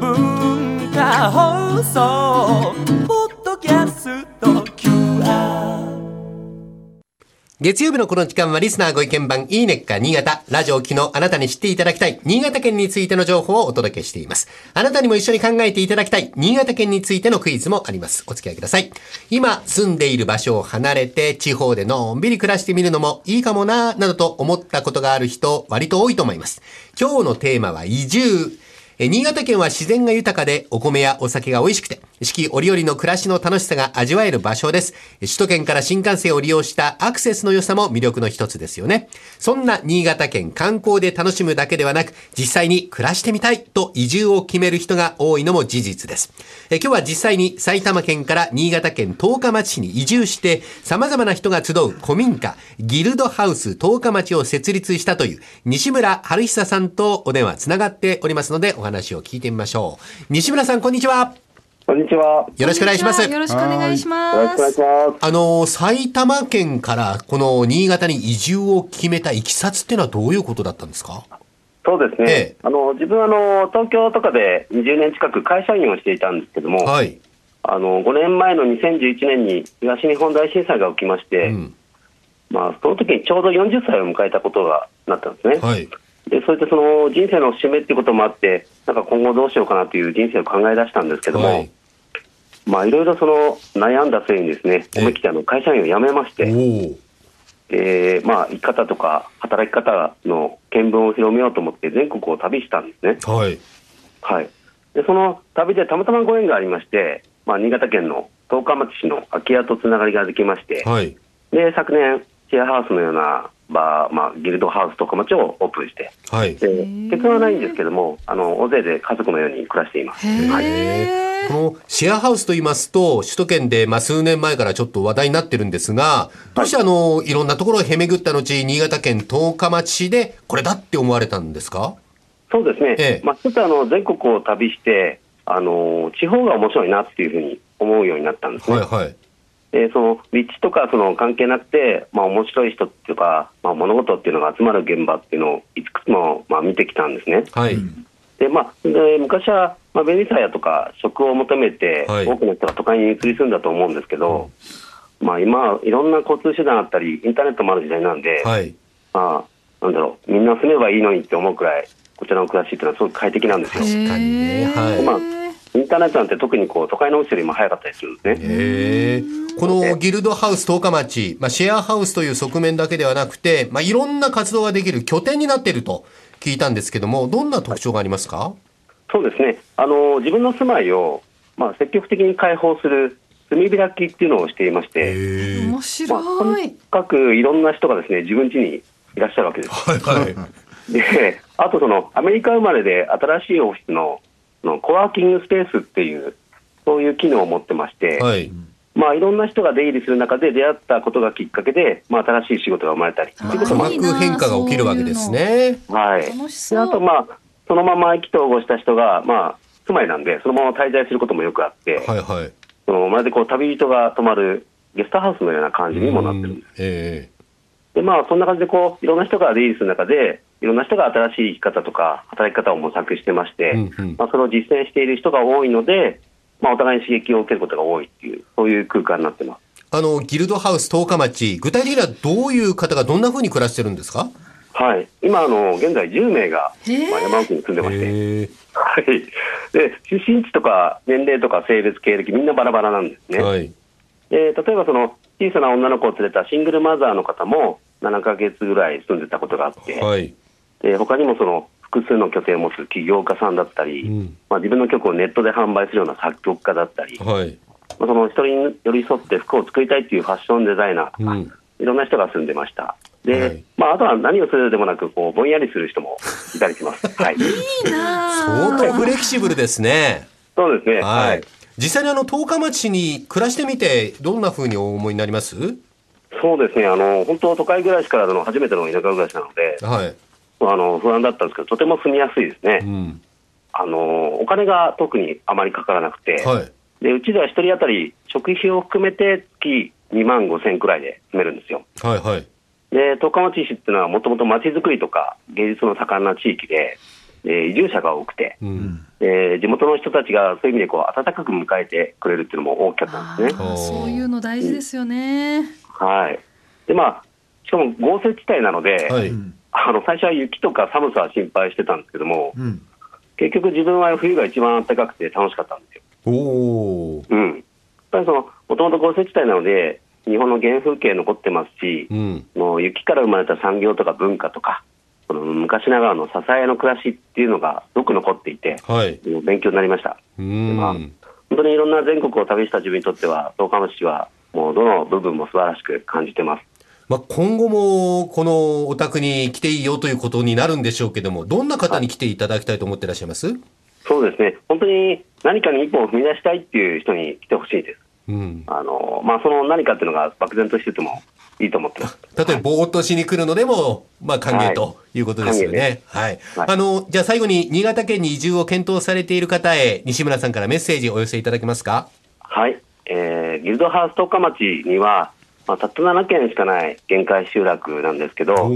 文化放送。月曜日のこの時間はリスナーご意見番いいねっか新潟。ラジオ機のあなたに知っていただきたい新潟県についての情報をお届けしています。あなたにも一緒に考えていただきたい新潟県についてのクイズもあります。お付き合いください。今住んでいる場所を離れて地方でのんびり暮らしてみるのもいいかもな、などと思ったことがある人割と多いと思います。今日のテーマは移住。新潟県は自然が豊かでお米やお酒が美味しくて四季折々の暮らしの楽しさが味わえる場所です。首都圏から新幹線を利用したアクセスの良さも魅力の一つですよね。そんな新潟県観光で楽しむだけではなく実際に暮らしてみたいと移住を決める人が多いのも事実です。え今日は実際に埼玉県から新潟県十日町市に移住して様々な人が集う古民家ギルドハウス十日町を設立したという西村春久さんとお電話つながっておりますのでお話を聞いてみましょう。西村さんこんにちは。こんにちは。よろしくお願いします。よろしくお願いしよろます。しくお願いします。あの、埼玉県からこの新潟に移住を決めたいきさつっていうのはどういうことだったんですか？そうですね。ええあの自分はあの東京とかで20年近く会社員をしていたんですけども、はい。あの5年前の2011年に東日本大震災が起きまして、うん。まあその時にちょうど40歳を迎えたことがなったんですね。はい。でそれでその人生の節目っていうこともあって、なんか今後どうしようかなという人生を考え出したんですけども、はい。まあいろいろその悩んだ末にですね、ええ思い切ってあの会社員を辞めましおて、お。えーまあ生き方とか働き方の見聞を広めようと思って全国を旅したんですね。はい。はい、でその旅でたまたまご縁がありまして、まあ、新潟県の十日町市の空き家とつながりができまして、はい。で昨年、シェアハウスのようなバー、まあ、ギルドハウス十日町をオープンして、はい。で結果はないんですけども、あの大勢で家族のように暮らしています。はいへこのシェアハウスと言いますと、首都圏でまあ数年前からちょっと話題になってるんですが、どうしてあの、いろんなところをへめぐった後、新潟県十日町市でこれだって思われたんですか？そうですね、ええまあ、一つあの全国を旅してあの、地方が面白いなっていうふうに思うようになったんですね。はいはい。でその立地とかその関係なくて、まあ、面白い人っていうか、まあ、物事っていうのが集まる現場っていうのをいくつもまあ見てきたんですね。はい。でまあ、で昔は、まあ、便利さやとか職を求めて、はい多くの人が都会に移り住んだと思うんですけど、まあ、今はいろんな交通手段あったりインターネットもある時代なんで、はい。まあ、なんだろうみんな住めばいいのにって思うくらいこちらの暮らしっていうのはすごく快適なんですよ。確かにねはいまあインターネットなんて特にこう都会のうちよりも早かったりするんですね。へえ。このギルドハウス十日町、まあ、シェアハウスという側面だけではなくて、まあ、いろんな活動ができる拠点になっていると聞いたんですけども、どんな特徴がありますか？そうですねあの自分の住まいを、まあ、積極的に開放する住み開きっていうのをしていまして、へえ。面まあ、と白いに。かくいろんな人がですね自分家にいらっしゃるわけです。はいはい。であとそのアメリカ生まれで新しいオフィスののコワーキングスペースっていうそういう機能を持ってまして、はい。まあ、いろんな人が出入りする中で出会ったことがきっかけで、まあ、新しい仕事が生まれたりということ価もあいいな格変化が起きるわけですね。はい、あと、まあ、そのまま意気投合した人が、まあ、住まいなんで、そのまま滞在することもよくあって、はいはい。そのまるでこう旅人が泊まるゲストハウスのような感じにもなってるんです。えで、まあ、そんな感じでこう、いろんな人が出入りする中で、いろんな人が新しい生き方とか、働き方を模索してまして、うんうんまあ、それを実践している人が多いので、まあ、お互いに刺激を受けることが多いっていう、そういう空間になってます。えあの、ギルドハウス十日町、具体的にはどういう方がどんな風に暮らしてるんですか？はい。今、あの、現在10名が、まあ、山奥に住んでまして、へはい。で、出身地とか年齢とか性別、経歴、みんなバラバラなんですね。えはい。で例えばその小さな女の子を連れたシングルマザーの方も7ヶ月ぐらい住んでたことがあって、はい。で他にもその複数の拠点を持つ起業家さんだったり、うんまあ、自分の曲をネットで販売するような作曲家だったり、はい。まあ、その人に寄り添って服を作りたいというファッションデザイナーとか、うんいろんな人が住んでました。で、はいまあ、あとは何をするでもなくこうぼんやりする人もいたりします。はい、いいな相当フレキシブルですね。そうですね、ははいい。実際にあの、十日町に暮らしてみて、どんな風にお思いになります？そうですねあの本当都会暮らしからの初めての田舎暮らしなのではい。あの不安だったんですけどとても住みやすいですね。うん。あのお金が特にあまりかからなくて、はい。でうちでは1人当たり食費を含めて月2万5千くらいで住めるんですよ。はいはい。で十日町市っていうのはもともと町づくりとか芸術の盛んな地域で、えー移住者が多くて、うん。えー地元の人たちがそういう意味でこう温かく迎えてくれるっていうのも大きかったんですね。そういうの大事ですよね。はい。で、まあ、しかも豪雪地帯なので、はい。あの最初は雪とか寒さは心配してたんですけども、うん。結局自分は冬が一番暖かくて楽しかったんですよ。おー。うん。やっぱりその、もともと豪雪地帯なので、日本の原風景残ってますし、うん。もう雪から生まれた産業とか文化とか、その昔ながらの支えの暮らしっていうのがよく残っていて、はい。勉強になりました。うまあん。本当にいろんな全国を旅した自分にとっては、十日町はもうどの部分も素晴らしく感じてます。まあ、今後も、このお宅に来ていいよということになるんでしょうけども、どんな方に来ていただきたいと思ってらっしゃいます？そうですね、本当に何かに一歩を踏み出したいっていう人に来てほしいです。うん。あのまあ、その何かっていうのが漠然としててもいいと思ってます。例えば、ぼーっとしに来るのでも、まあ、歓迎ということですよね。はい。はいあの、じゃあ最後に、新潟県に移住を検討されている方へ、西村さんからメッセージお寄せいただけますか？はい、えーギルドハウス十日町には、まあ、たった7軒しかない限界集落なんですけど、こ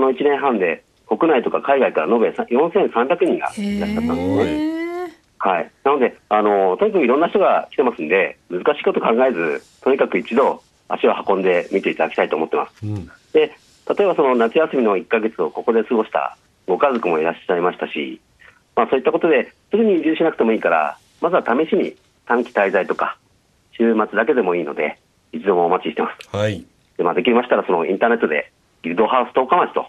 の1年半で国内とか海外から延べさ4300人がいらっしゃったんですね。はい、なのであの、とにかくいろんな人が来てますんで、難しいこと考えず、とにかく一度、足を運んで見ていただきたいと思ってます。うん。で例えばその夏休みの1ヶ月をここで過ごしたご家族もいらっしゃいましたし、まあ、そういったことですぐに移住しなくてもいいから、まずは試しに短期滞在とか、週末だけでもいいので、一度もお待ちしてます。はい。でまあ、できましたら、そのインターネットで、ギルドハウス十日町と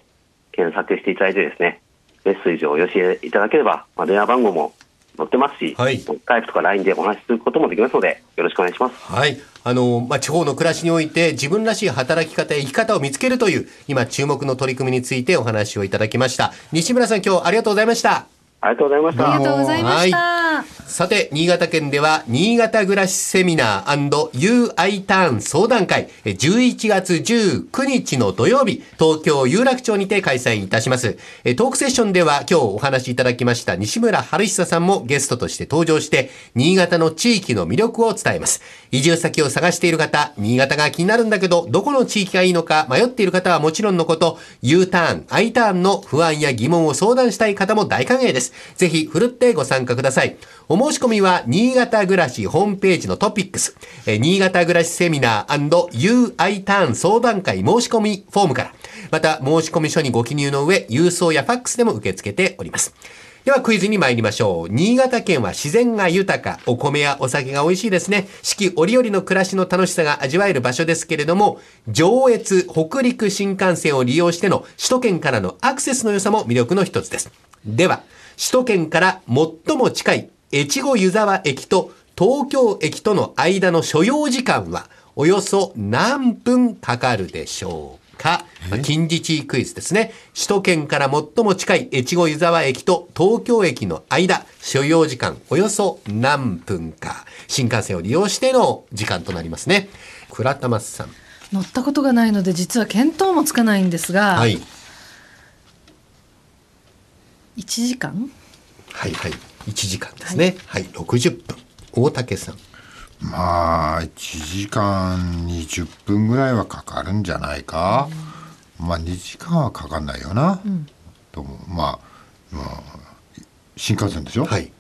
検索していただいてですね、メッセージをお寄せいただければ、まあ、電話番号も載ってますし、はいスカイプとか LINE でお話しすることもできますので、よろしくお願いします。はい。あの、まあ、地方の暮らしにおいて自分らしい働き方や生き方を見つけるという、今注目の取り組みについてお話をいただきました。西村さん今日ありがとうございました。ありがとうございました。ありがとうございました。さて、新潟県では、新潟暮らしセミナー &UI ターン相談会、11月19日の土曜日、東京有楽町にて開催いたします。トークセッションでは、今日お話しいただきました西村春久さんもゲストとして登場して、新潟の地域の魅力を伝えます。移住先を探している方、新潟が気になるんだけど、どこの地域がいいのか迷っている方はもちろんのこと、U ターン、I ターンの不安や疑問を相談したい方も大歓迎です。ぜひ、ふるってご参加ください。お申し込みは、新潟暮らしホームページのトピックス、え新潟暮らしセミナー &UI ターン相談会申し込みフォームから、また、申し込み書にご記入の上、郵送やファックスでも受け付けております。ではクイズに参りましょう。新潟県は自然が豊か、お米やお酒が美味しいですね。四季折々の暮らしの楽しさが味わえる場所ですけれども、上越北陸新幹線を利用しての首都圏からのアクセスの良さも魅力の一つです。では、首都圏から最も近い越後湯沢駅と東京駅との間の所要時間はおよそ何分かかるでしょうかまあ近似値クイズですね。首都圏から最も近い越後湯沢駅と東京駅の間、所要時間およそ何分か。新幹線を利用しての時間となりますね。倉玉さん。乗ったことがないので実は見当もつかないんですが、はい。1時間？はいはい。1時間ですね。はい、60分。大竹さん。まあ1時間20分ぐらいはかかるんじゃないか、まあ2時間はかかんないよな、と思うまあ、まあ、新幹線でしょ、はい。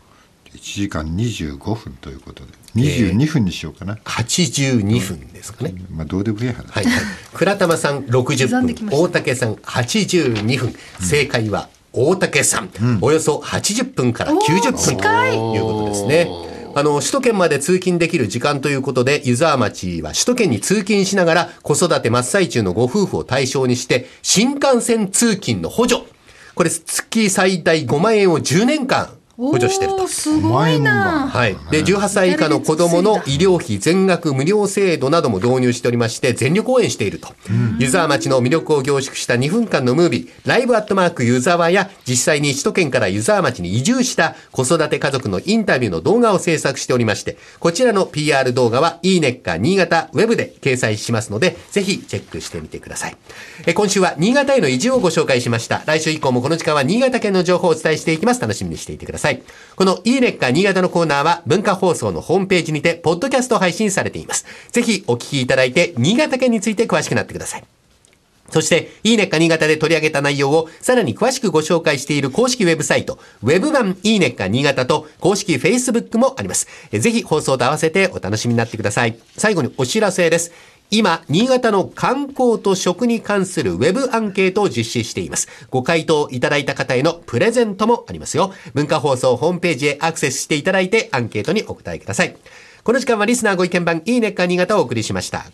1時間25分ということで22分にしようかな、82分ですかね。まあどうでもいい話、はい、はい。倉玉さん60分、大竹さん82分。正解は大竹さん、およそ80分から90分ということですね。あの、首都圏まで通勤できる時間ということで、湯沢町は首都圏に通勤しながら子育て真っ最中のご夫婦を対象にして、新幹線通勤の補助。これ月最大5万円を10年間補助してると。すごいな。はい。で、18歳以下の子供の医療費全額無料制度なども導入しておりまして、全力応援していると。湯沢町の魅力を凝縮した2分間のムービー、ライブアットマーク湯沢や、実際に首都圏から湯沢町に移住した子育て家族のインタビューの動画を制作しておりまして、こちらの PR 動画は、いいねっか新潟ウェブで掲載しますので、ぜひチェックしてみてください。え今週は新潟への移住をご紹介しました。来週以降もこの時間は新潟県の情報をお伝えしていきます。楽しみにしていてください。このいいねっか新潟のコーナーは文化放送のホームページにて、ポッドキャスト配信されています。ぜひお聞きいただいて、新潟県について詳しくなってください。そして、いいねっか新潟で取り上げた内容をさらに詳しくご紹介している公式ウェブサイト、ウェブ版いいねっか新潟と公式 Facebook もあります。ぜひ放送と合わせてお楽しみになってください。最後にお知らせです。今、新潟の観光と食に関するウェブアンケートを実施しています。ご回答いただいた方へのプレゼントもありますよ。文化放送ホームページへアクセスしていただいてアンケートにお答えください。この時間はリスナーご意見番いいねっか新潟をお送りしました。